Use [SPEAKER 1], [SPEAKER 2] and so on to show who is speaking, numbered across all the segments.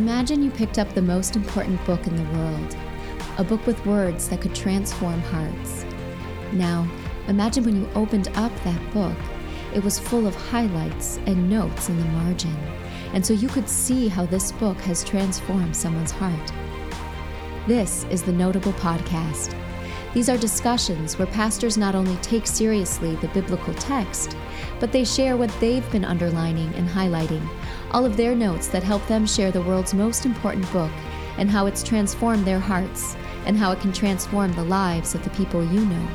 [SPEAKER 1] Imagine you picked up the most important book in the world, a book with words that could transform hearts. Now, imagine when you opened up that book, it was full of highlights and notes in the margin, and so you could see how this book has transformed someone's heart. This is the Notable Podcast. These are discussions where pastors not only take seriously the biblical text, but they share what they've been underlining and highlighting, all of their notes that help them share the world's most important book and how it's transformed their hearts and how it can transform the lives of the people you know.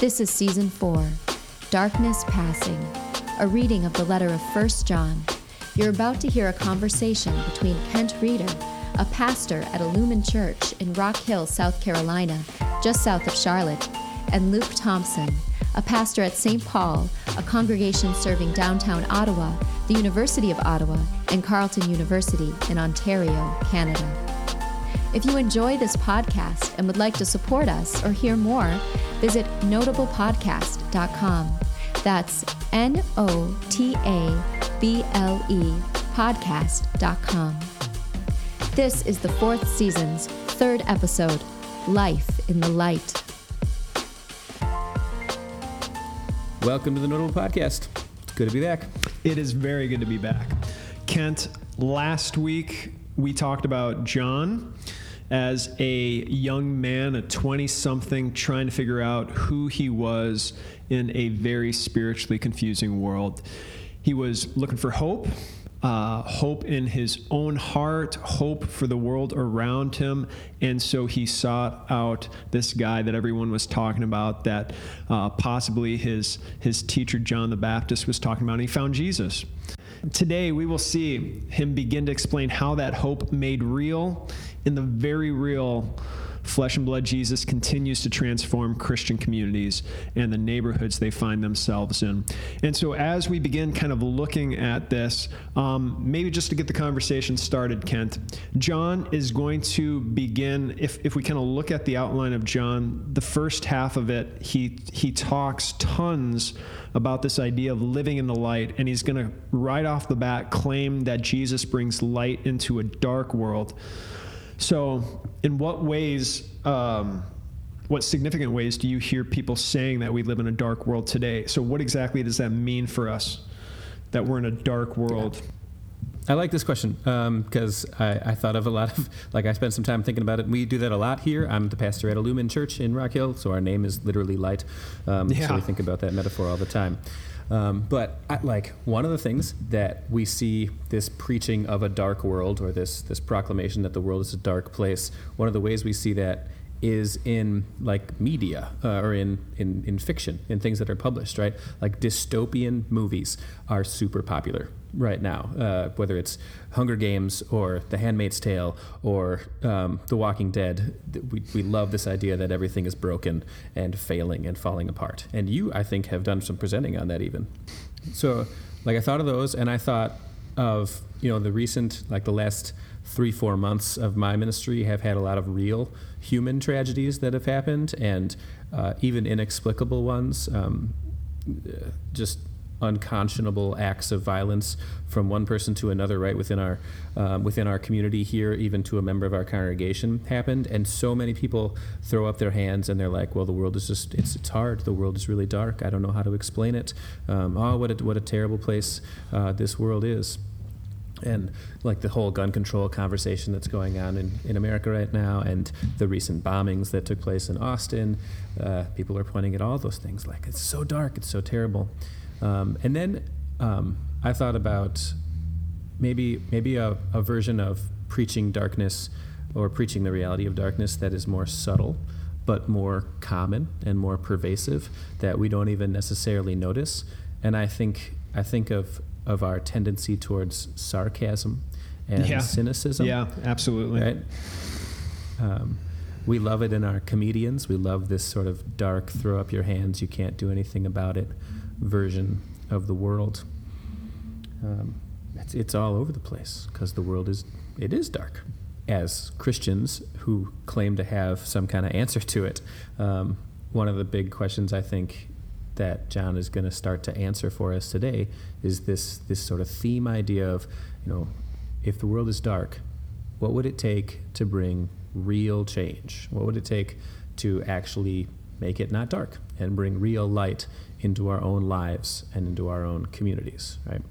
[SPEAKER 1] This is Season 4 Darkness Passing, a reading of the letter of 1 John. You're about to hear a conversation between Kent Reeder, a pastor at Illumin Church in Rock Hill, South Carolina, just south of Charlotte, and Luke Thompson, a pastor at St. Paul, a congregation serving downtown Ottawa, the University of Ottawa, and Carleton University in Ontario, Canada. If you enjoy this podcast and would like to support us or hear more, visit notablepodcast.com. That's N O T A B L E podcast.com. This is the fourth season's third episode Life in the Light.
[SPEAKER 2] Welcome to the Notable Podcast. It's good to be back.
[SPEAKER 3] It is very good to be back. Kent, last week we talked about John as a young man, a 20 something, trying to figure out who he was in a very spiritually confusing world. He was looking for hope, uh, hope in his own heart, hope for the world around him. And so he sought out this guy that everyone was talking about, that uh, possibly his, his teacher, John the Baptist, was talking about. And he found Jesus. Today, we will see him begin to explain how that hope made real in the very real flesh and blood Jesus continues to transform Christian communities and the neighborhoods they find themselves in. And so, as we begin kind of looking at this, um, maybe just to get the conversation started, Kent, John is going to begin. If, if we kind of look at the outline of John, the first half of it, he he talks tons about this idea of living in the light, and he's going to right off the bat claim that Jesus brings light into a dark world. So, in what ways, um, what significant ways do you hear people saying that we live in a dark world today? So, what exactly does that mean for us that we're in a dark world? Yeah.
[SPEAKER 2] I like this question because um, I, I, thought of a lot of, like, I spent some time thinking about it. We do that a lot here. I'm the pastor at Illumin Church in Rock Hill, so our name is literally light. Um, yeah. So we think about that metaphor all the time. Um, but I, like one of the things that we see this preaching of a dark world or this this proclamation that the world is a dark place. One of the ways we see that is in like media uh, or in, in in fiction in things that are published right like dystopian movies are super popular right now, uh, whether it's Hunger Games or The Handmaid's Tale or um, The Walking Dead. We, we love this idea that everything is broken and failing and falling apart. And you, I think, have done some presenting on that even. So, like, I thought of those and I thought of, you know, the recent, like the last three, four months of my ministry have had a lot of real human tragedies that have happened and uh, even inexplicable ones. Um, just unconscionable acts of violence from one person to another right within our um, within our community here even to a member of our congregation happened. And so many people throw up their hands and they're like well the world is just it's, it's hard. The world is really dark. I don't know how to explain it. Um, oh what a, what a terrible place uh, this world is. And like the whole gun control conversation that's going on in, in America right now, and the recent bombings that took place in Austin, uh, people are pointing at all those things like it's so dark, it's so terrible. Um, and then um, I thought about maybe maybe a, a, version of preaching darkness or preaching the reality of darkness that is more subtle but more common and more pervasive that we don't even necessarily notice. And i think i think of of our tendency towards sarcasm and yeah. cynicism
[SPEAKER 3] yeah absolutely. right?
[SPEAKER 2] Um, we love it in our comedians. We love this sort of dark throw up your hands you can't do anything about it version of the world. Um, it's, it's all over the place because the world is it is dark, as Christians who claim to have some kind of answer to it, um, one of the big questions I think that John is going to start to answer for us today is this this sort of theme idea of, you know, if the world is dark, what would it take to bring real change? What would it take to actually make it not dark and bring real light into our own lives and into our own communities, right?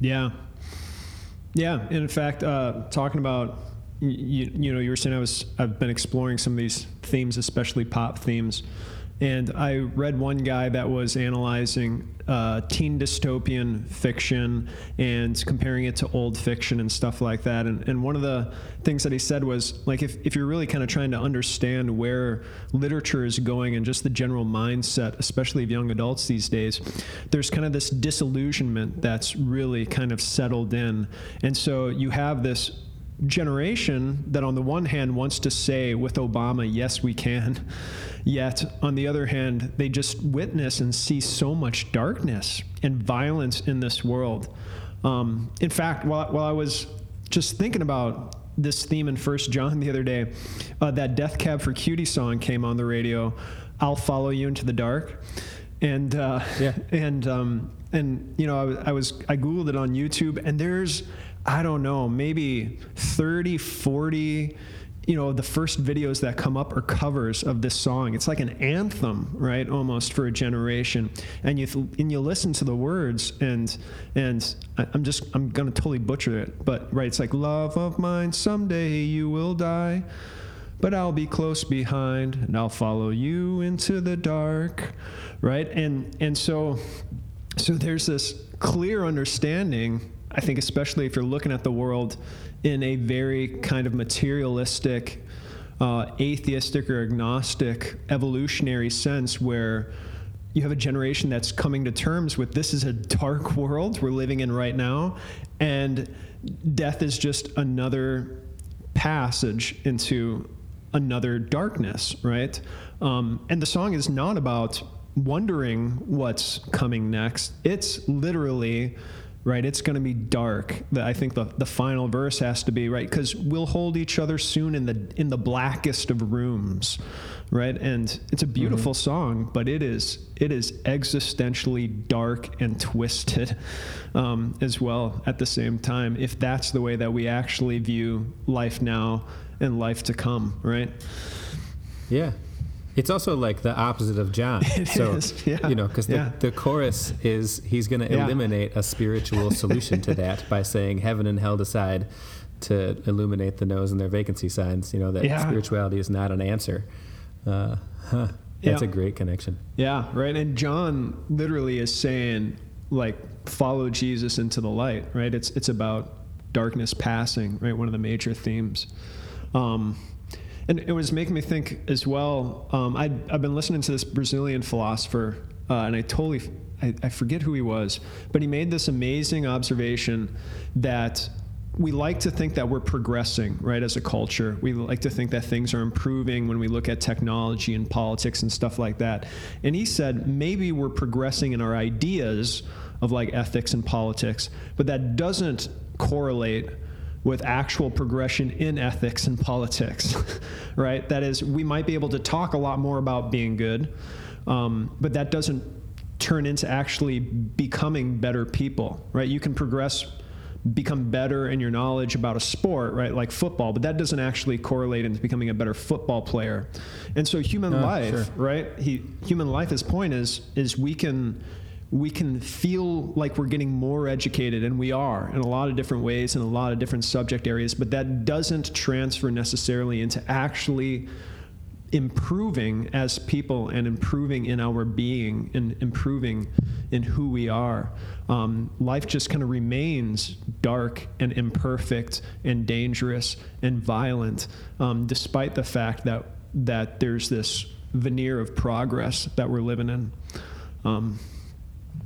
[SPEAKER 3] Yeah. Yeah. And in fact, uh, talking about you, you know, you were saying I was I've been exploring some of these themes, especially pop themes. And I read one guy that was analyzing uh, teen dystopian fiction and comparing it to old fiction and stuff like that. And, and one of the things that he said was like, if, if you're really kind of trying to understand where literature is going and just the general mindset, especially of young adults these days, there's kind of this disillusionment that's really kind of settled in. And so you have this generation that, on the one hand, wants to say with Obama, yes, we can. Yet, on the other hand, they just witness and see so much darkness and violence in this world. Um, in fact, while, while I was just thinking about this theme in First John the other day, uh, that Death Cab for Cutie song came on the radio. I'll follow you into the dark, and uh, yeah, and um, and you know I, I was I googled it on YouTube, and there's I don't know, maybe 30, 40 you know the first videos that come up are covers of this song. It's like an anthem right almost for a generation. And you th- and you listen to the words and and i'm just i'm gonna totally butcher it but right it's like love of mine someday you will die but i'll be close behind and i'll follow you into the dark right? And and so so there's this clear understanding I think, especially if you're looking at the world in a very kind of materialistic, uh, atheistic, or agnostic, evolutionary sense, where you have a generation that's coming to terms with this is a dark world we're living in right now, and death is just another passage into another darkness, right? Um, and the song is not about wondering what's coming next. It's literally right? It's going to be dark. I think the, the final verse has to be right because we'll hold each other soon in the in the blackest of rooms, right? And it's a beautiful mm-hmm. song, but it is it is existentially dark and twisted um, as well at the same time. If that's the way that we actually view life now and life to come, right?
[SPEAKER 2] Yeah, it's also like the opposite of John.
[SPEAKER 3] It
[SPEAKER 2] so,
[SPEAKER 3] is, yeah.
[SPEAKER 2] You know, because the,
[SPEAKER 3] yeah.
[SPEAKER 2] the chorus is he's going to
[SPEAKER 3] Yeah.
[SPEAKER 2] eliminate a spiritual solution to that by saying heaven and hell decide to illuminate the nos and their vacancy signs. You know, that
[SPEAKER 3] Yeah.
[SPEAKER 2] spirituality is not an answer. Uh, huh. That's a great connection.
[SPEAKER 3] Yeah, right. And John literally is saying, like, follow Jesus into the light, right? It's it's about darkness passing, right? One of the major themes. Um, and it was making me think as well. Um, i have been listening to this Brazilian philosopher, uh, and I totally, I, I forget who he was, but he made this amazing observation that we like to think that we're progressing, right, as a culture. We like to think that things are improving when we look at technology and politics and stuff like that. And he said maybe we're progressing in our ideas of like ethics and politics, but that doesn't correlate with actual progression in ethics and politics, right? That is, we might be able to talk a lot more about being good, um, but that doesn't turn into actually becoming better people, right? You can progress, become better in your knowledge about a sport, right? Like football, but that doesn't actually correlate into becoming a better football player. And so human
[SPEAKER 2] Oh,
[SPEAKER 3] life,
[SPEAKER 2] sure.
[SPEAKER 3] right? He, human life, his point is, is we can we can feel like we're getting more educated, and we are in a lot of different ways in a lot of different subject areas, but that doesn't transfer necessarily into actually improving as people and improving in our being and improving in who we are. Um, life just kind of remains dark and imperfect and dangerous and violent, um, despite the fact that that there's this veneer of progress that we're living in. Um,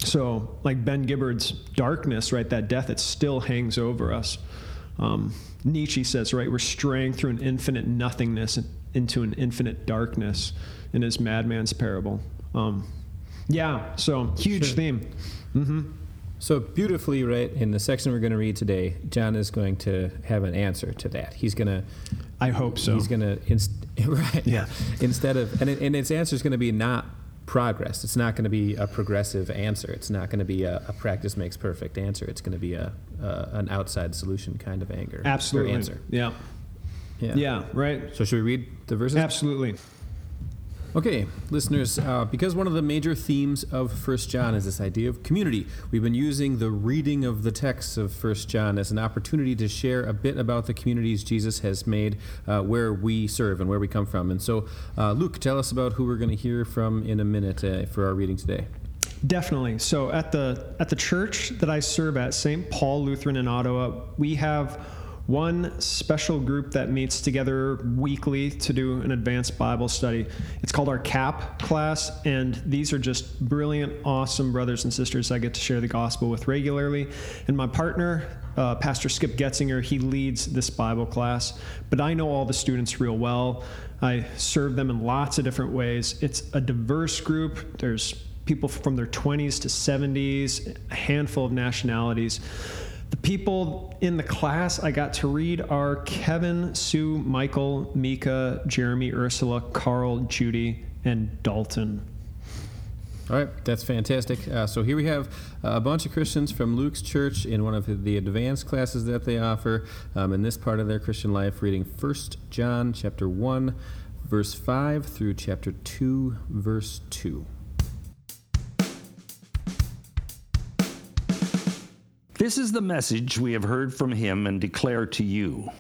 [SPEAKER 3] so, like Ben Gibbard's darkness, right? That death, it still hangs over us. Um, Nietzsche says, right, we're straying through an infinite nothingness into an infinite darkness in his Madman's Parable. Um, yeah, so huge
[SPEAKER 2] Sure.
[SPEAKER 3] theme. hmm
[SPEAKER 2] So beautifully, right in the section we're going to read today, John is going to have an answer to that. He's going to.
[SPEAKER 3] I hope so.
[SPEAKER 2] He's going to inst- right. Yeah. Instead of and, it, and its answer is going to be not progress. It's not going to be a progressive answer. It's not going to be a, a practice makes perfect answer. It's going to be a, a an outside solution kind of anger.
[SPEAKER 3] Absolutely.
[SPEAKER 2] answer.
[SPEAKER 3] Yeah. yeah. Yeah. Right.
[SPEAKER 2] So should we read the verses?
[SPEAKER 3] Absolutely.
[SPEAKER 2] Okay, listeners, uh, because one of the major themes of First John is this idea of community, we've been using the reading of the text of First John as an opportunity to share a bit about the communities Jesus has made uh, where we serve and where we come from. And so, uh, Luke, tell us about who we're going to hear from in a minute uh, for our reading today.
[SPEAKER 3] Definitely. So at the at the church that I serve at, St. Paul Lutheran in Ottawa, we have one special group that meets together weekly to do an advanced Bible study. It's called our CAP class, and these are just brilliant, awesome brothers and sisters I get to share the gospel with regularly. And my partner, uh, Pastor Skip Getzinger, he leads this Bible class, but I know all the students real well. I serve them in lots of different ways. It's a diverse group. There's people from their 20s to 70s, a handful of nationalities. The people in the class I got to read are Kevin, Sue, Michael, Mika, Jeremy, Ursula, Carl, Judy, and Dalton.
[SPEAKER 2] All right, that's fantastic. Uh, so here we have a bunch of Christians from Luke's church in one of the advanced classes that they offer um, in this part of their Christian life, reading 1 John chapter 1, verse 5 through chapter 2, verse 2.
[SPEAKER 4] This is the message we have heard from him and declare to you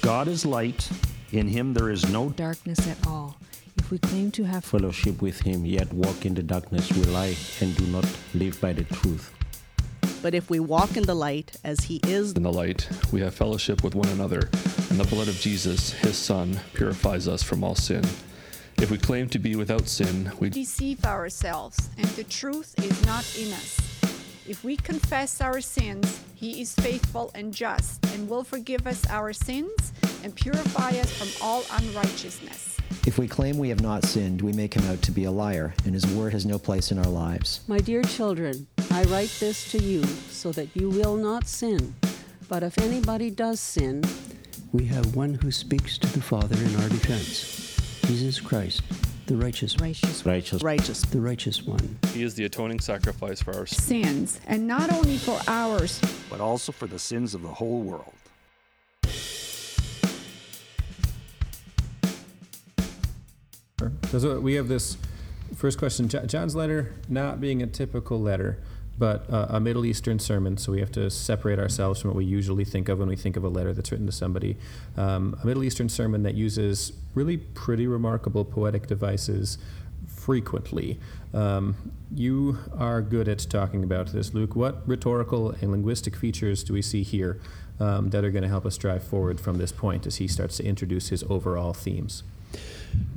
[SPEAKER 4] God is light, in him there is no
[SPEAKER 5] darkness at all. If we claim to have
[SPEAKER 6] fellowship with him, yet walk in the darkness, we lie and do not live by the truth.
[SPEAKER 7] But if we walk in the light as he is
[SPEAKER 8] in the light, we have fellowship with one another, and the blood of Jesus, his Son, purifies us from all sin. If we claim to be without sin, we
[SPEAKER 9] deceive ourselves, and the truth is not in us. If we confess our sins, he is faithful and just and will forgive us our sins and purify us from all unrighteousness.
[SPEAKER 10] If we claim we have not sinned, we make him out to be a liar, and his word has no place in our lives.
[SPEAKER 11] My dear children, I write this to you so that you will not sin. But if anybody does sin,
[SPEAKER 6] we have one who speaks to the Father in our defense Jesus Christ the righteous,
[SPEAKER 7] righteous,
[SPEAKER 6] righteous,
[SPEAKER 7] righteous,
[SPEAKER 6] the righteous one.
[SPEAKER 8] He is the atoning sacrifice for our
[SPEAKER 9] sins, and not only for ours,
[SPEAKER 4] but also for the sins of the whole world.
[SPEAKER 2] So we have this first question. John's letter not being a typical letter but uh, a Middle Eastern sermon, so we have to separate ourselves from what we usually think of when we think of a letter that's written to somebody. Um, a Middle Eastern sermon that uses really pretty remarkable poetic devices frequently. Um, you are good at talking about this, Luke. What rhetorical and linguistic features do we see here um, that are going to help us drive forward from this point as he starts to introduce his overall themes?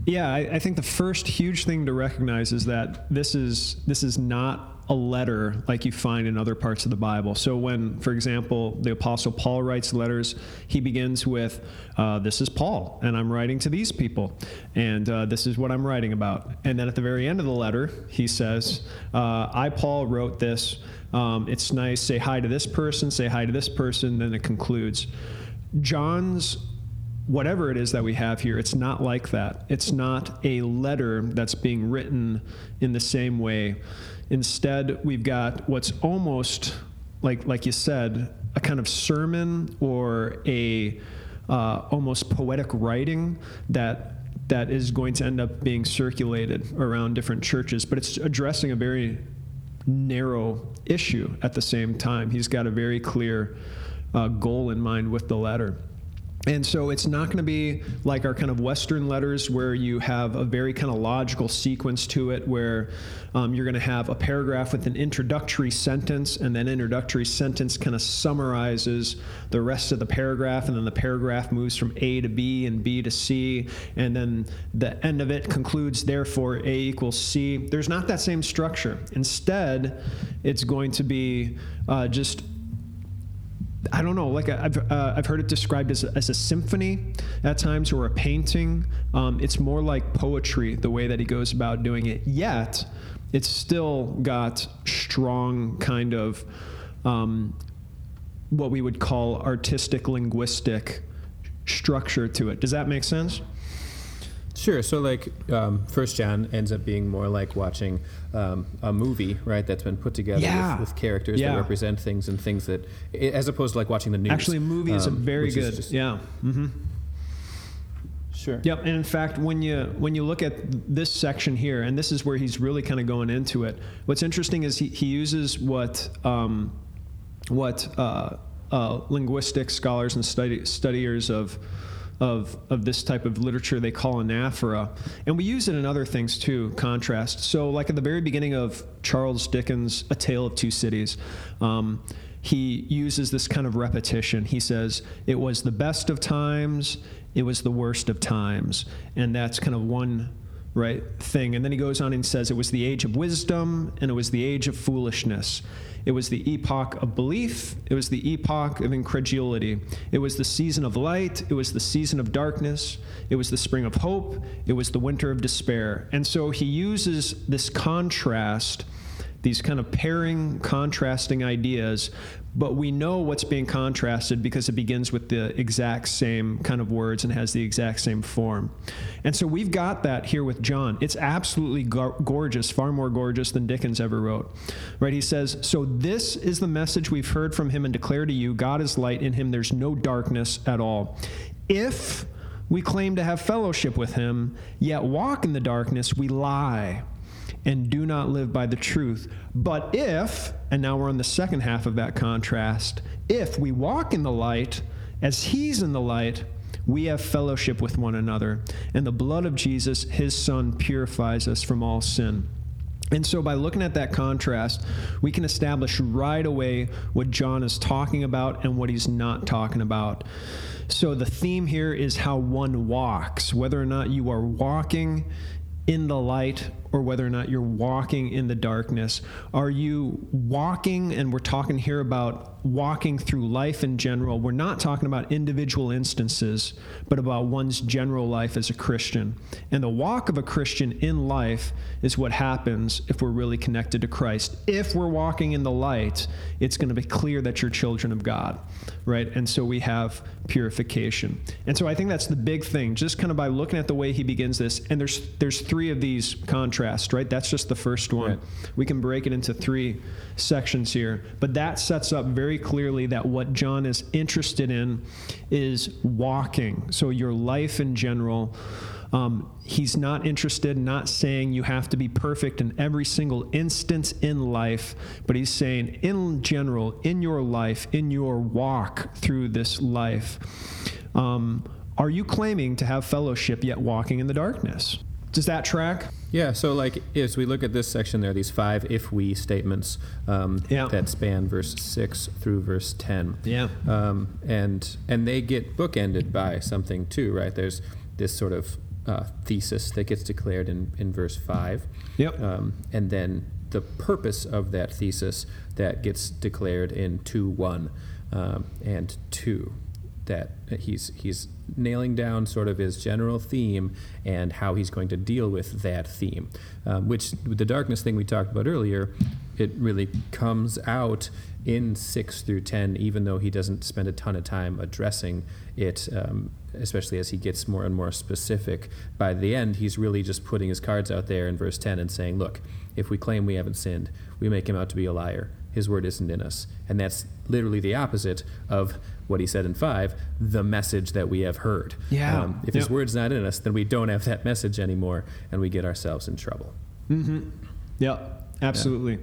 [SPEAKER 3] Yeah, I, I think the first huge thing to recognize is that this is this is not a letter like you find in other parts of the Bible. So, when, for example, the Apostle Paul writes letters, he begins with, uh, This is Paul, and I'm writing to these people, and uh, this is what I'm writing about. And then at the very end of the letter, he says, uh, I, Paul, wrote this. Um, it's nice. Say hi to this person, say hi to this person. Then it concludes. John's whatever it is that we have here, it's not like that. It's not a letter that's being written in the same way. Instead, we've got what's almost like like you said, a kind of sermon or a uh, almost poetic writing that that is going to end up being circulated around different churches, but it's addressing a very narrow issue at the same time. He's got a very clear uh, goal in mind with the letter. And so it's not going to be like our kind of Western letters where you have a very kind of logical sequence to it, where um, you're going to have a paragraph with an introductory sentence, and then introductory sentence kind of summarizes the rest of the paragraph, and then the paragraph moves from A to B and B to C, and then the end of it concludes, therefore, A equals C. There's not that same structure. Instead, it's going to be uh, just I don't know, like I've, uh, I've heard it described as a, as a symphony at times or a painting. Um, it's more like poetry, the way that he goes about doing it. Yet, it's still got strong kind of um, what we would call artistic linguistic structure to it. Does that make sense?
[SPEAKER 2] Sure. So, like, um, First John ends up being more like watching um, a movie, right? That's been put together
[SPEAKER 3] Yeah.
[SPEAKER 2] with, with characters
[SPEAKER 3] Yeah.
[SPEAKER 2] that represent things and things that, as opposed to like watching the news.
[SPEAKER 3] Actually, a movie is a
[SPEAKER 2] um,
[SPEAKER 3] very
[SPEAKER 2] is
[SPEAKER 3] good.
[SPEAKER 2] just-
[SPEAKER 3] yeah. Mm-hmm.
[SPEAKER 2] Sure.
[SPEAKER 3] Yep. And in fact, when you when you look at this section here, and this is where he's really kind of going into it. What's interesting is he, he uses what um, what uh, uh, linguistic scholars and study, studiers of of of this type of literature they call anaphora, and we use it in other things too. Contrast. So, like at the very beginning of Charles Dickens' A Tale of Two Cities. Um, he uses this kind of repetition. He says, It was the best of times, it was the worst of times. And that's kind of one right thing. And then he goes on and says, It was the age of wisdom and it was the age of foolishness. It was the epoch of belief. It was the epoch of incredulity. It was the season of light. It was the season of darkness. It was the spring of hope. It was the winter of despair. And so he uses this contrast these kind of pairing, contrasting ideas, but we know what's being contrasted because it begins with the exact same kind of words and has the exact same form. And so we've got that here with John. It's absolutely go- gorgeous, far more gorgeous than Dickens ever wrote. Right? He says, So this is the message we've heard from him and declare to you God is light, in him there's no darkness at all. If we claim to have fellowship with him, yet walk in the darkness, we lie and do not live by the truth. But if, and now we're on the second half of that contrast, if we walk in the light as he's in the light, we have fellowship with one another. And the blood of Jesus, his son, purifies us from all sin. And so, by looking at that contrast, we can establish right away what John is talking about and what he's not talking about. So, the theme here is how one walks, whether or not you are walking in the light or whether or not you're walking in the darkness. Are you walking, and we're talking here about walking through life in general? We're not talking about individual instances, but about one's general life as a Christian. And the walk of a Christian in life is what happens if we're really connected to Christ. If we're walking in the light, it's going to be clear that you're children of God, right? And so we have purification. And so I think that's the big thing, just kind of by looking at the way he begins this. And there's there's three of these contrasts, right? That's just the first one.
[SPEAKER 2] Right.
[SPEAKER 3] We can break it into three sections here, but that sets up very clearly that what John is interested in is walking. So your life in general. Um, he's not interested, not saying you have to be perfect in every single instance in life, but he's saying, in general, in your life, in your walk through this life, um, are you claiming to have fellowship yet walking in the darkness? Does that track?
[SPEAKER 2] Yeah, so like as we look at this section, there are these five if we statements um,
[SPEAKER 3] Yeah.
[SPEAKER 2] that span verse six through verse ten.
[SPEAKER 3] Yeah.
[SPEAKER 2] um, and and they get bookended by something too, right? There's this sort of uh, thesis that gets declared in in verse five.
[SPEAKER 3] Yep.
[SPEAKER 2] Um, and then the purpose of that thesis that gets declared in two one um, and two that he's he's nailing down sort of his general theme and how he's going to deal with that theme. Um, which the darkness thing we talked about earlier, it really comes out in six through ten, even though he doesn't spend a ton of time addressing it. Um, especially as he gets more and more specific. By the end, he's really just putting his cards out there in verse 10 and saying, Look, if we claim we haven't sinned, we make him out to be a liar. His word isn't in us. And that's literally the opposite of what he said in 5, the message that we have heard. Um,
[SPEAKER 3] Yeah.
[SPEAKER 2] if his word's not in us, then we don't have that message anymore and we get ourselves in trouble.
[SPEAKER 3] Mm-hmm. Yeah, absolutely.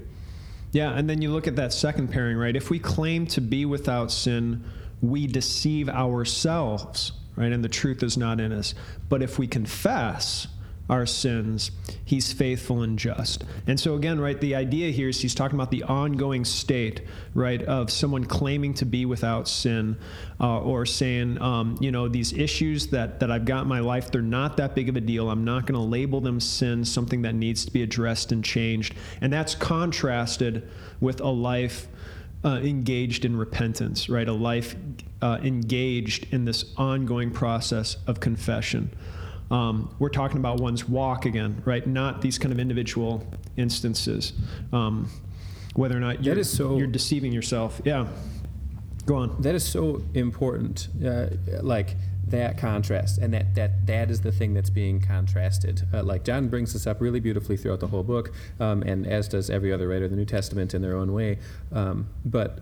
[SPEAKER 3] Yeah. and then you look at that second pairing, right? If we claim to be without sin, we deceive ourselves, right? And the truth is not in us. But if we confess our sins, he's faithful and just. And so, again, right, the idea here is he's talking about the ongoing state, right, of someone claiming to be without sin uh, or saying, um, you know, these issues that, that I've got in my life, they're not that big of a deal. I'm not going to label them sin, something that needs to be addressed and changed. And that's contrasted with a life. Uh, engaged in repentance, right? A life uh, engaged in this ongoing process of confession. Um, we're talking about one's walk again, right? Not these kind of individual instances. Um, whether or not you're, so, you're deceiving yourself. Yeah. Go on.
[SPEAKER 2] That is so important. Uh, like that contrast, and that that that is the thing that's being contrasted. Uh, like John brings this up really beautifully throughout the whole book, um, and as does every other writer of the New Testament in their own way. Um, but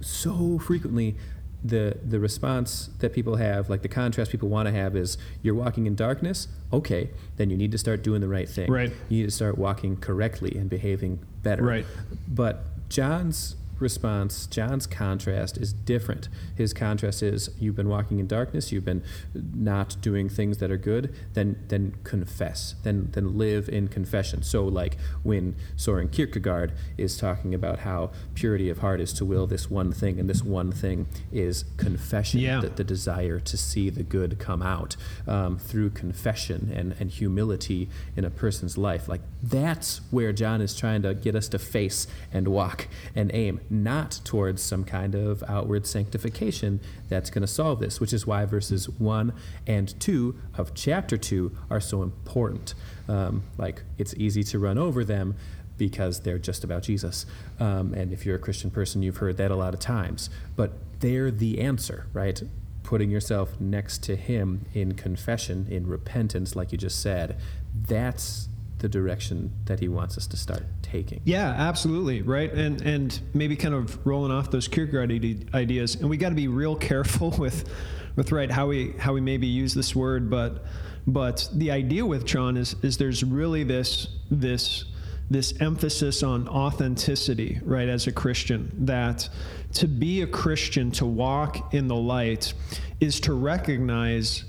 [SPEAKER 2] so frequently the the response that people have, like the contrast people want to have, is you're walking in darkness. Okay, then you need to start doing the right thing.
[SPEAKER 3] Right.
[SPEAKER 2] You need to start walking correctly and behaving better.
[SPEAKER 3] Right.
[SPEAKER 2] But John's response, John's contrast is different. His contrast is you've been walking in darkness, you've been not doing things that are good, then then confess, then then live in confession. So like when Soren Kierkegaard is talking about how purity of heart is to will this one thing, and this one thing is confession,
[SPEAKER 3] yeah.
[SPEAKER 2] the, the desire to see the good come out um, through confession and, and humility in a person's life. Like that's where John is trying to get us to face and walk and aim not towards some kind of outward sanctification that's going to solve this, which is why verses 1 and 2 of chapter 2 are so important. Um, like, it's easy to run over them because they're just about Jesus. Um, and if you're a Christian person, you've heard that a lot of times. But they're the answer, right? Putting yourself next to Him in confession, in repentance, like you just said, that's the direction that He wants us to start taking.
[SPEAKER 3] Yeah, absolutely, right. And and maybe kind of rolling off those Kierkegaard ideas, and we got to be real careful with with right how we how we maybe use this word, but but the idea with John is is there's really this this this emphasis on authenticity, right, as a Christian, that to be a Christian, to walk in the light, is to recognize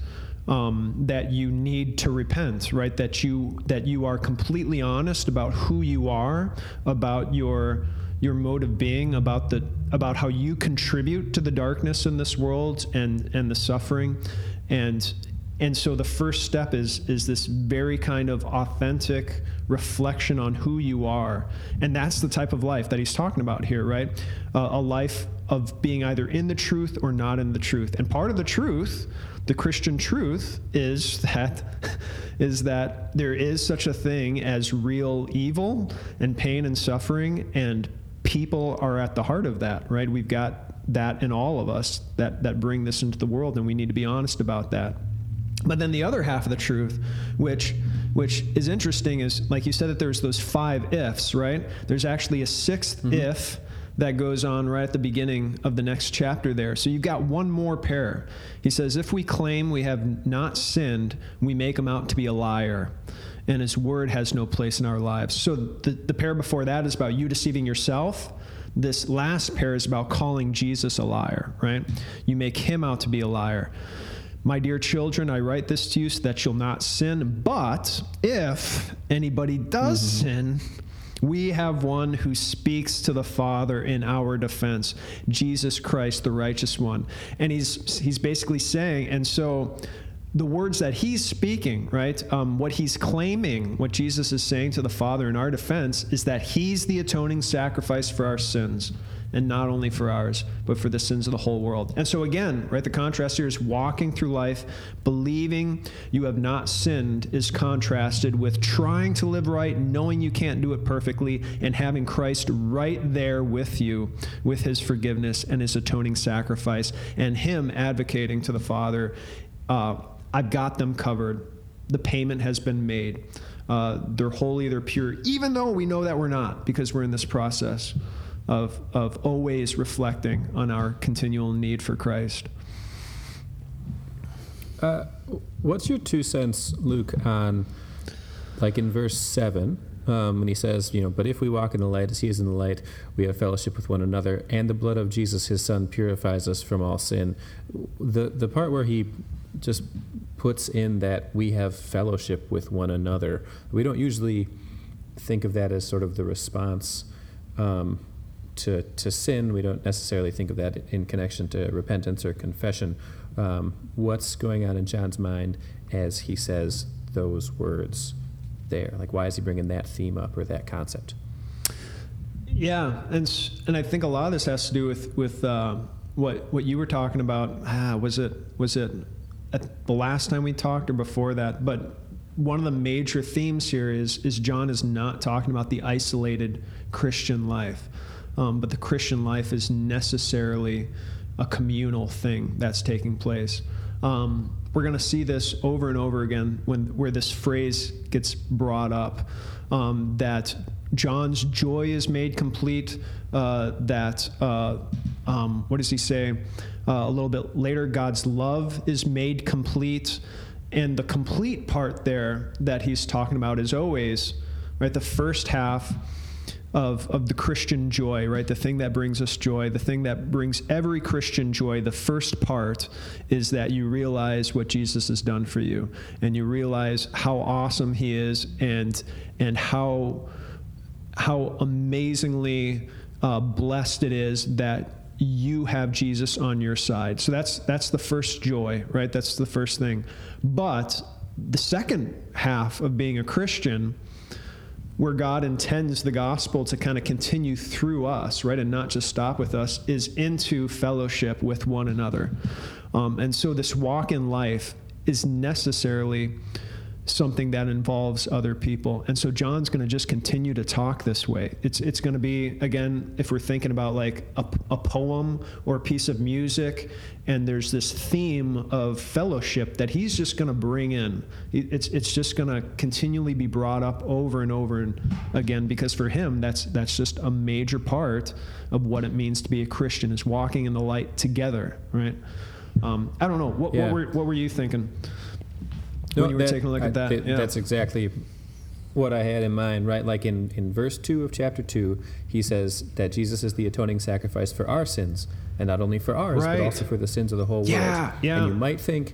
[SPEAKER 3] um, that you need to repent, right? That you that you are completely honest about who you are, about your your mode of being, about the about how you contribute to the darkness in this world and and the suffering, and and so the first step is is this very kind of authentic reflection on who you are, and that's the type of life that he's talking about here, right? Uh, a life of being either in the truth or not in the truth, and part of the truth the Christian truth is that is that there is such a thing as real evil and pain and suffering and people are at the heart of that, right? We've got that in all of us that that bring this into the world and we need to be honest about that. But then the other half of the truth, which which is interesting is like you said that there's those five ifs, right? There's actually a 6th mm-hmm. if that goes on right at the beginning of the next chapter there. So you've got one more pair. He says, If we claim we have not sinned, we make him out to be a liar, and his word has no place in our lives. So the, the pair before that is about you deceiving yourself. This last pair is about calling Jesus a liar, right? You make him out to be a liar. My dear children, I write this to you so that you'll not sin. But if anybody does mm-hmm. sin, we have one who speaks to the Father in our defense, Jesus Christ, the righteous one. And he's he's basically saying, and so the words that he's speaking, right? Um, what he's claiming, what Jesus is saying to the Father in our defense, is that he's the atoning sacrifice for our sins and not only for ours, but for the sins of the whole world. And so, again, right, the contrast here is walking through life, believing you have not sinned, is contrasted with trying to live right, knowing you can't do it perfectly, and having Christ right there with you with his forgiveness and his atoning sacrifice, and him advocating to the Father, uh, I've got them covered. The payment has been made. Uh, they're holy, they're pure, even though we know that we're not because we're in this process of, of always reflecting on our continual need for Christ.
[SPEAKER 2] Uh, what's your two cents, Luke, on like in verse 7? Um, when he says, you know, but if we walk in the light as he is in the light, we have fellowship with one another, and the blood of Jesus, his son, purifies us from all sin. The the part where he just puts in that we have fellowship with one another, we don't usually think of that as sort of the response um, to, to sin. We don't necessarily think of that in connection to repentance or confession. Um, what's going on in John's mind as he says those words there? Like, why is he bringing that theme up or that concept?
[SPEAKER 3] Yeah, and and I think a lot of this has to do with with uh, what what you were talking about. Ah, was it was it the last time we talked or before that, but one of the major themes here is is John is not talking about the isolated Christian life, um, but the Christian life is necessarily a communal thing that's taking place. Um, we're going to see this over and over again when where this phrase gets brought up um, that John's joy is made complete. Uh, that uh, um, what does he say? Uh, a little bit later, God's love is made complete, and the complete part there that he's talking about is always right. The first half of, of the Christian joy, right? The thing that brings us joy, the thing that brings every Christian joy, the first part is that you realize what Jesus has done for you and you realize how awesome he is and and how how amazingly uh, blessed it is that you have Jesus on your side. So that's that's the first joy, right? That's the first thing. But the second half of being a Christian where God intends the gospel to kind of continue through us, right, and not just stop with us, is into fellowship with one another. Um, and so this walk in life is necessarily something that involves other people. And so John's going to just continue to talk this way. It's it's going to be again if we're thinking about like a, a poem or a piece of music and there's this theme of fellowship that he's just going to bring in. It's it's just going to continually be brought up over and over and again because for him that's that's just a major part of what it means to be a Christian is walking in the light together, right? Um, I don't know. What, yeah. what were what were you thinking? When you were that, taking a look I, at that.
[SPEAKER 2] yeah. That's exactly what I had in mind, right? Like in, in verse 2 of chapter 2, he says that Jesus is the atoning sacrifice for our sins, and not only for ours, right. but also for the sins of the whole
[SPEAKER 3] yeah,
[SPEAKER 2] world.
[SPEAKER 3] Yeah.
[SPEAKER 2] And you might think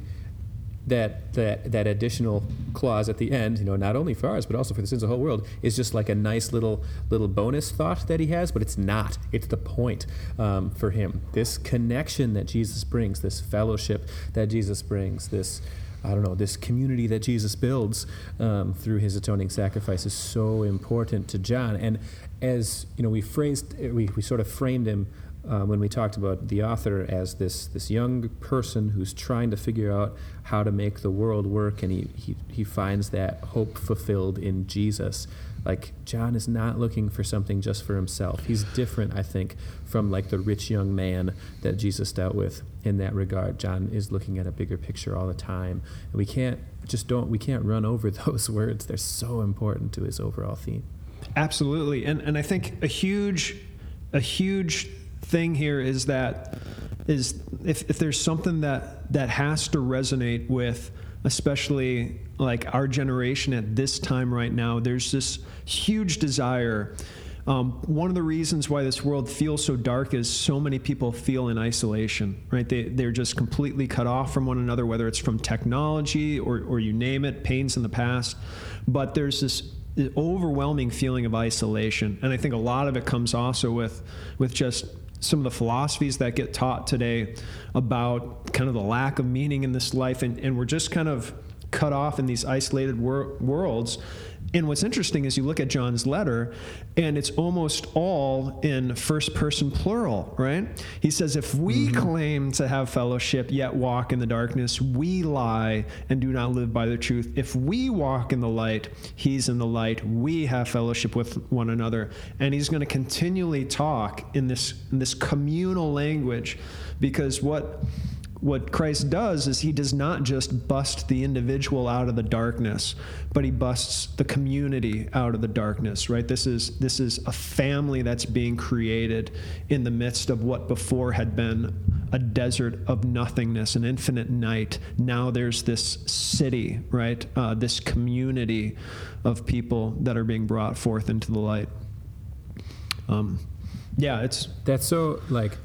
[SPEAKER 2] that, that that additional clause at the end, you know, not only for ours, but also for the sins of the whole world, is just like a nice little little bonus thought that he has, but it's not. It's the point um, for him. This connection that Jesus brings, this fellowship that Jesus brings, this I don't know, this community that Jesus builds um, through his atoning sacrifice is so important to John. And as you know, we phrased, we, we sort of framed him uh, when we talked about the author as this this young person who's trying to figure out how to make the world work, and he he, he finds that hope fulfilled in Jesus. Like John is not looking for something just for himself. He's different, I think, from like the rich young man that Jesus dealt with in that regard. John is looking at a bigger picture all the time. And we can't just don't we can't run over those words. They're so important to his overall theme.
[SPEAKER 3] Absolutely. And and I think a huge a huge thing here is that is if, if there's something that that has to resonate with especially like our generation at this time right now there's this huge desire um, one of the reasons why this world feels so dark is so many people feel in isolation, right? They, they're just completely cut off from one another, whether it's from technology or, or you name it, pains in the past. But there's this overwhelming feeling of isolation. And I think a lot of it comes also with, with just some of the philosophies that get taught today about kind of the lack of meaning in this life. And, and we're just kind of cut off in these isolated wor- worlds and what's interesting is you look at John's letter, and it's almost all in first person plural, right? He says, If we mm-hmm. claim to have fellowship, yet walk in the darkness, we lie and do not live by the truth. If we walk in the light, he's in the light. We have fellowship with one another. And he's going to continually talk in this, in this communal language because what what Christ does is he does not just bust the individual out of the darkness, but he busts the community out of the darkness, right? This is this is a family that's being created in the midst of what before had been a desert of nothingness, an infinite night. Now there's this city, right? Uh, this community of people that are being brought forth into the light. Um, yeah, it's
[SPEAKER 2] that's so like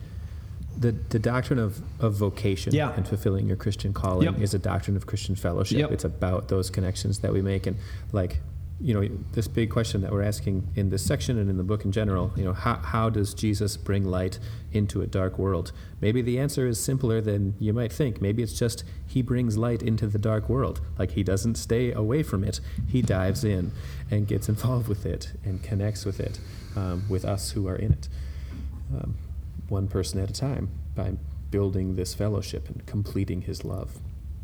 [SPEAKER 2] the, the doctrine of, of vocation
[SPEAKER 3] yeah.
[SPEAKER 2] and fulfilling your Christian calling
[SPEAKER 3] yep.
[SPEAKER 2] is a doctrine of Christian fellowship.
[SPEAKER 3] Yep.
[SPEAKER 2] It's about those connections that we make. And like, you know, this big question that we're asking in this section and in the book in general, you know, how, how does Jesus bring light into a dark world? Maybe the answer is simpler than you might think. Maybe it's just he brings light into the dark world. Like he doesn't stay away from it, he dives in and gets involved with it and connects with it, um, with us who are in it. Um, one person at a time by building this fellowship and completing his love.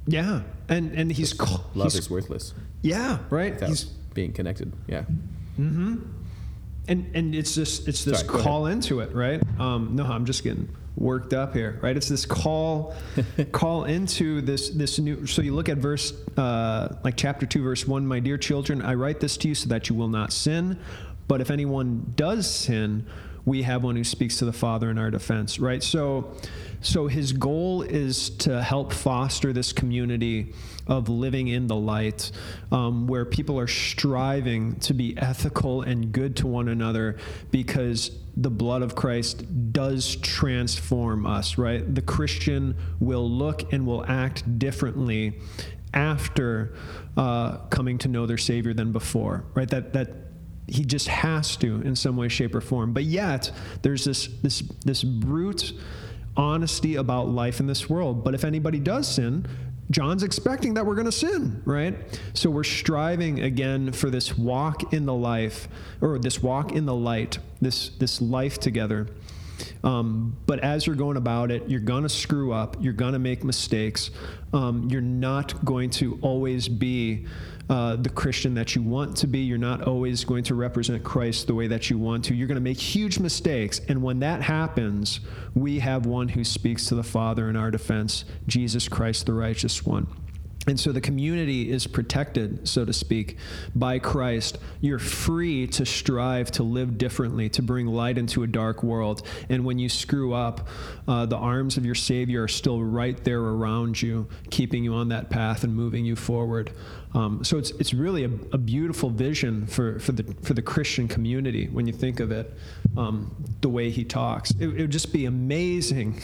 [SPEAKER 3] Yeah, and and he's
[SPEAKER 2] love
[SPEAKER 3] he's,
[SPEAKER 2] is worthless.
[SPEAKER 3] Yeah, right.
[SPEAKER 2] Without
[SPEAKER 3] he's
[SPEAKER 2] being connected. Yeah.
[SPEAKER 3] Mm-hmm. And and it's just it's this
[SPEAKER 2] Sorry,
[SPEAKER 3] call into it, right? Um, no, I'm just getting worked up here, right? It's this call call into this this new. So you look at verse uh, like chapter two, verse one. My dear children, I write this to you so that you will not sin. But if anyone does sin, we have one who speaks to the Father in our defense, right? So so his goal is to help foster this community of living in the light, um, where people are striving to be ethical and good to one another because the blood of Christ does transform us, right? The Christian will look and will act differently after uh, coming to know their Savior than before, right? That, that he just has to in some way, shape, or form. But yet, there's this, this, this brute honesty about life in this world. But if anybody does sin, John's expecting that we're going to sin, right? So we're striving again for this walk in the life, or this walk in the light, this this life together. Um, but as you're going about it, you're going to screw up. You're going to make mistakes. Um, you're not going to always be uh, the Christian that you want to be. You're not always going to represent Christ the way that you want to. You're going to make huge mistakes. And when that happens, we have one who speaks to the Father in our defense Jesus Christ, the righteous one. And so the community is protected, so to speak, by Christ. You're free to strive to live differently, to bring light into a dark world. And when you screw up, uh, the arms of your Savior are still right there around you, keeping you on that path and moving you forward. Um, so it's, it's really a, a, beautiful vision for, for, the, for the Christian community when you think of it, um, the way he talks. It, it would just be amazing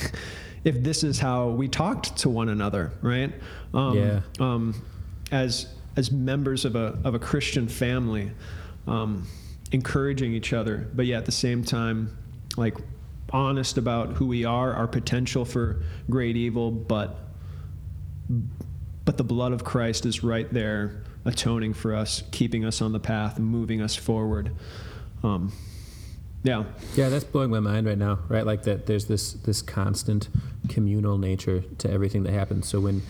[SPEAKER 3] if this is how we talked to one another, right?
[SPEAKER 2] Um, yeah.
[SPEAKER 3] Um, as as members of a of a Christian family, um, encouraging each other, but yet at the same time, like honest about who we are, our potential for great evil, but but the blood of Christ is right there, atoning for us, keeping us on the path, moving us forward. Um, yeah.
[SPEAKER 2] Yeah, that's blowing my mind right now, right? Like that there's this this constant communal nature to everything that happens. So when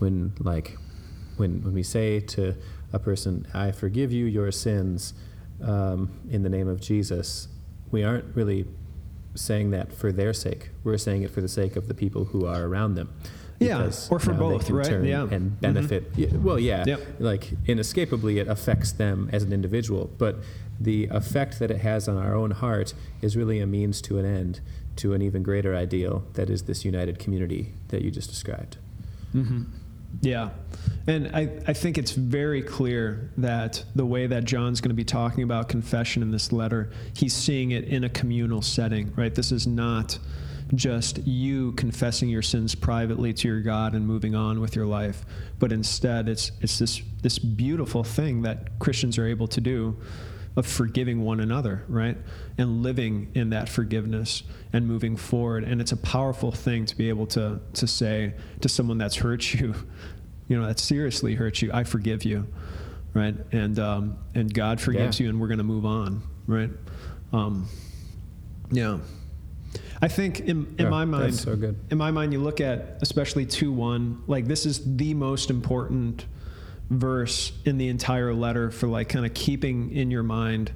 [SPEAKER 2] when like when when we say to a person, I forgive you your sins um, in the name of Jesus, we aren't really saying that for their sake. We're saying it for the sake of the people who are around them.
[SPEAKER 3] Yeah, or for both, right?
[SPEAKER 2] Yeah, and mm-hmm. benefit. Mm-hmm. Well, yeah, yep. like inescapably, it affects them as an individual, but the effect that it has on our own heart is really a means to an end, to an even greater ideal that is this united community that you just described.
[SPEAKER 3] Mm-hmm. Yeah. And I, I think it's very clear that the way that John's going to be talking about confession in this letter, he's seeing it in a communal setting, right? This is not just you confessing your sins privately to your God and moving on with your life, but instead it's it's this this beautiful thing that Christians are able to do of forgiving one another, right? And living in that forgiveness and moving forward. And it's a powerful thing to be able to to say to someone that's hurt you, you know, that seriously hurt you, I forgive you, right? And um, and God forgives yeah. you, and we're going to move on, right? Um, yeah. I think in, in yeah, my mind,
[SPEAKER 2] so good.
[SPEAKER 3] in my mind, you look at especially two one, like this is the most important verse in the entire letter for like kind of keeping in your mind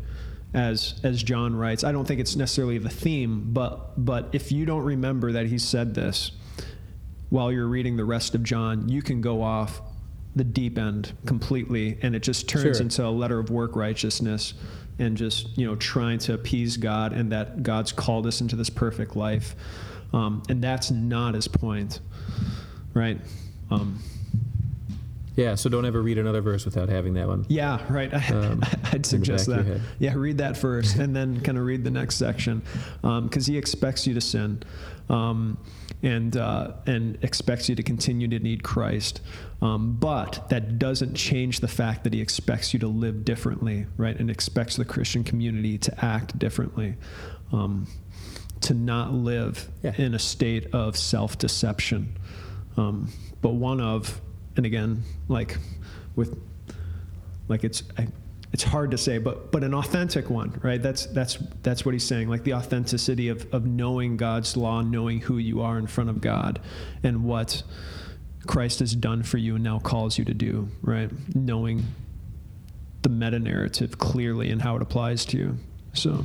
[SPEAKER 3] as as John writes. I don't think it's necessarily the theme, but but if you don't remember that he said this while you're reading the rest of John, you can go off the deep end completely and it just turns
[SPEAKER 2] sure.
[SPEAKER 3] into a letter of work righteousness and just you know trying to appease God and that God's called us into this perfect life, um, and that's not His point, right? Um,
[SPEAKER 2] yeah, so don't ever read another verse without having that one.
[SPEAKER 3] Yeah, right. Um, I'd suggest that. Yeah, read that first, and then kind of read the next section, because um, he expects you to sin, um, and uh, and expects you to continue to need Christ. Um, but that doesn't change the fact that he expects you to live differently, right? And expects the Christian community to act differently, um, to not live
[SPEAKER 2] yeah.
[SPEAKER 3] in a state of self-deception, um, but one of and again, like with like it's I, it's hard to say, but but an authentic one, right? That's that's that's what he's saying, like the authenticity of of knowing God's law, knowing who you are in front of God, and what Christ has done for you and now calls you to do, right? Knowing the meta narrative clearly and how it applies to you. So,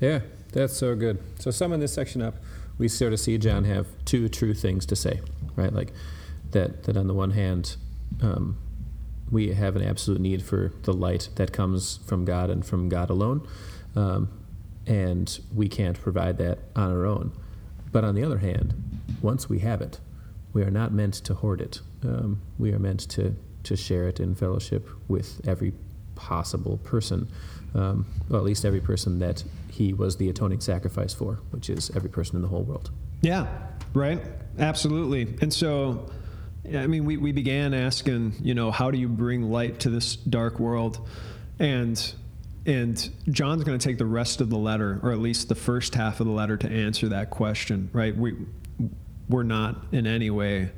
[SPEAKER 2] yeah, that's so good. So, summing this section up, we sort of see John have two true things to say, right? Like that, that on the one hand, um, we have an absolute need for the light that comes from God and from God alone. Um, and we can't provide that on our own. But on the other hand, once we have it, we are not meant to hoard it. Um, we are meant to, to share it in fellowship with every possible person, um, at least every person that he was the atoning sacrifice for, which is every person in the whole world.
[SPEAKER 3] Yeah, right? Absolutely. And so, I mean, we, we began asking, you know, how do you bring light to this dark world? And and John's going to take the rest of the letter, or at least the first half of the letter, to answer that question. Right? We we're not in any way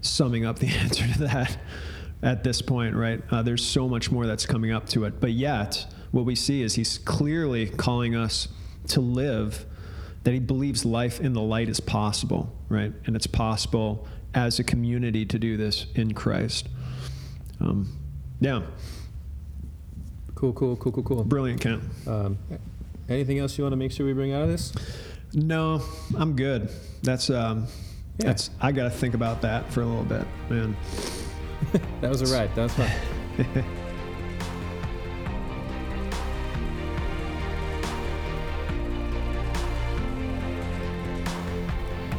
[SPEAKER 3] summing up the answer to that at this point. Right? Uh, there's so much more that's coming up to it, but yet what we see is he's clearly calling us to live that he believes life in the light is possible, right? And it's possible as a community to do this in Christ. Um, yeah.
[SPEAKER 2] Cool, cool, cool, cool, cool.
[SPEAKER 3] Brilliant, Kent. Um,
[SPEAKER 2] anything else you want to make sure we bring out of this?
[SPEAKER 3] No, I'm good. That's um, yeah. that's I got to think about that for a little bit, man.
[SPEAKER 2] that was a ride. That was fun.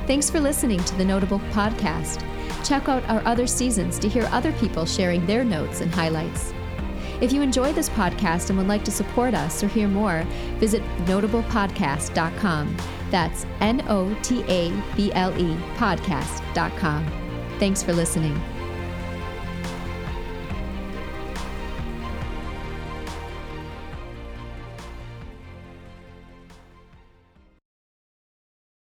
[SPEAKER 1] Thanks for listening to the Notable Podcast. Check out our other seasons to hear other people sharing their notes and highlights. If you enjoy this podcast and would like to support us or hear more, visit notablepodcast.com. That's N O T A B L E podcast.com. Thanks for listening.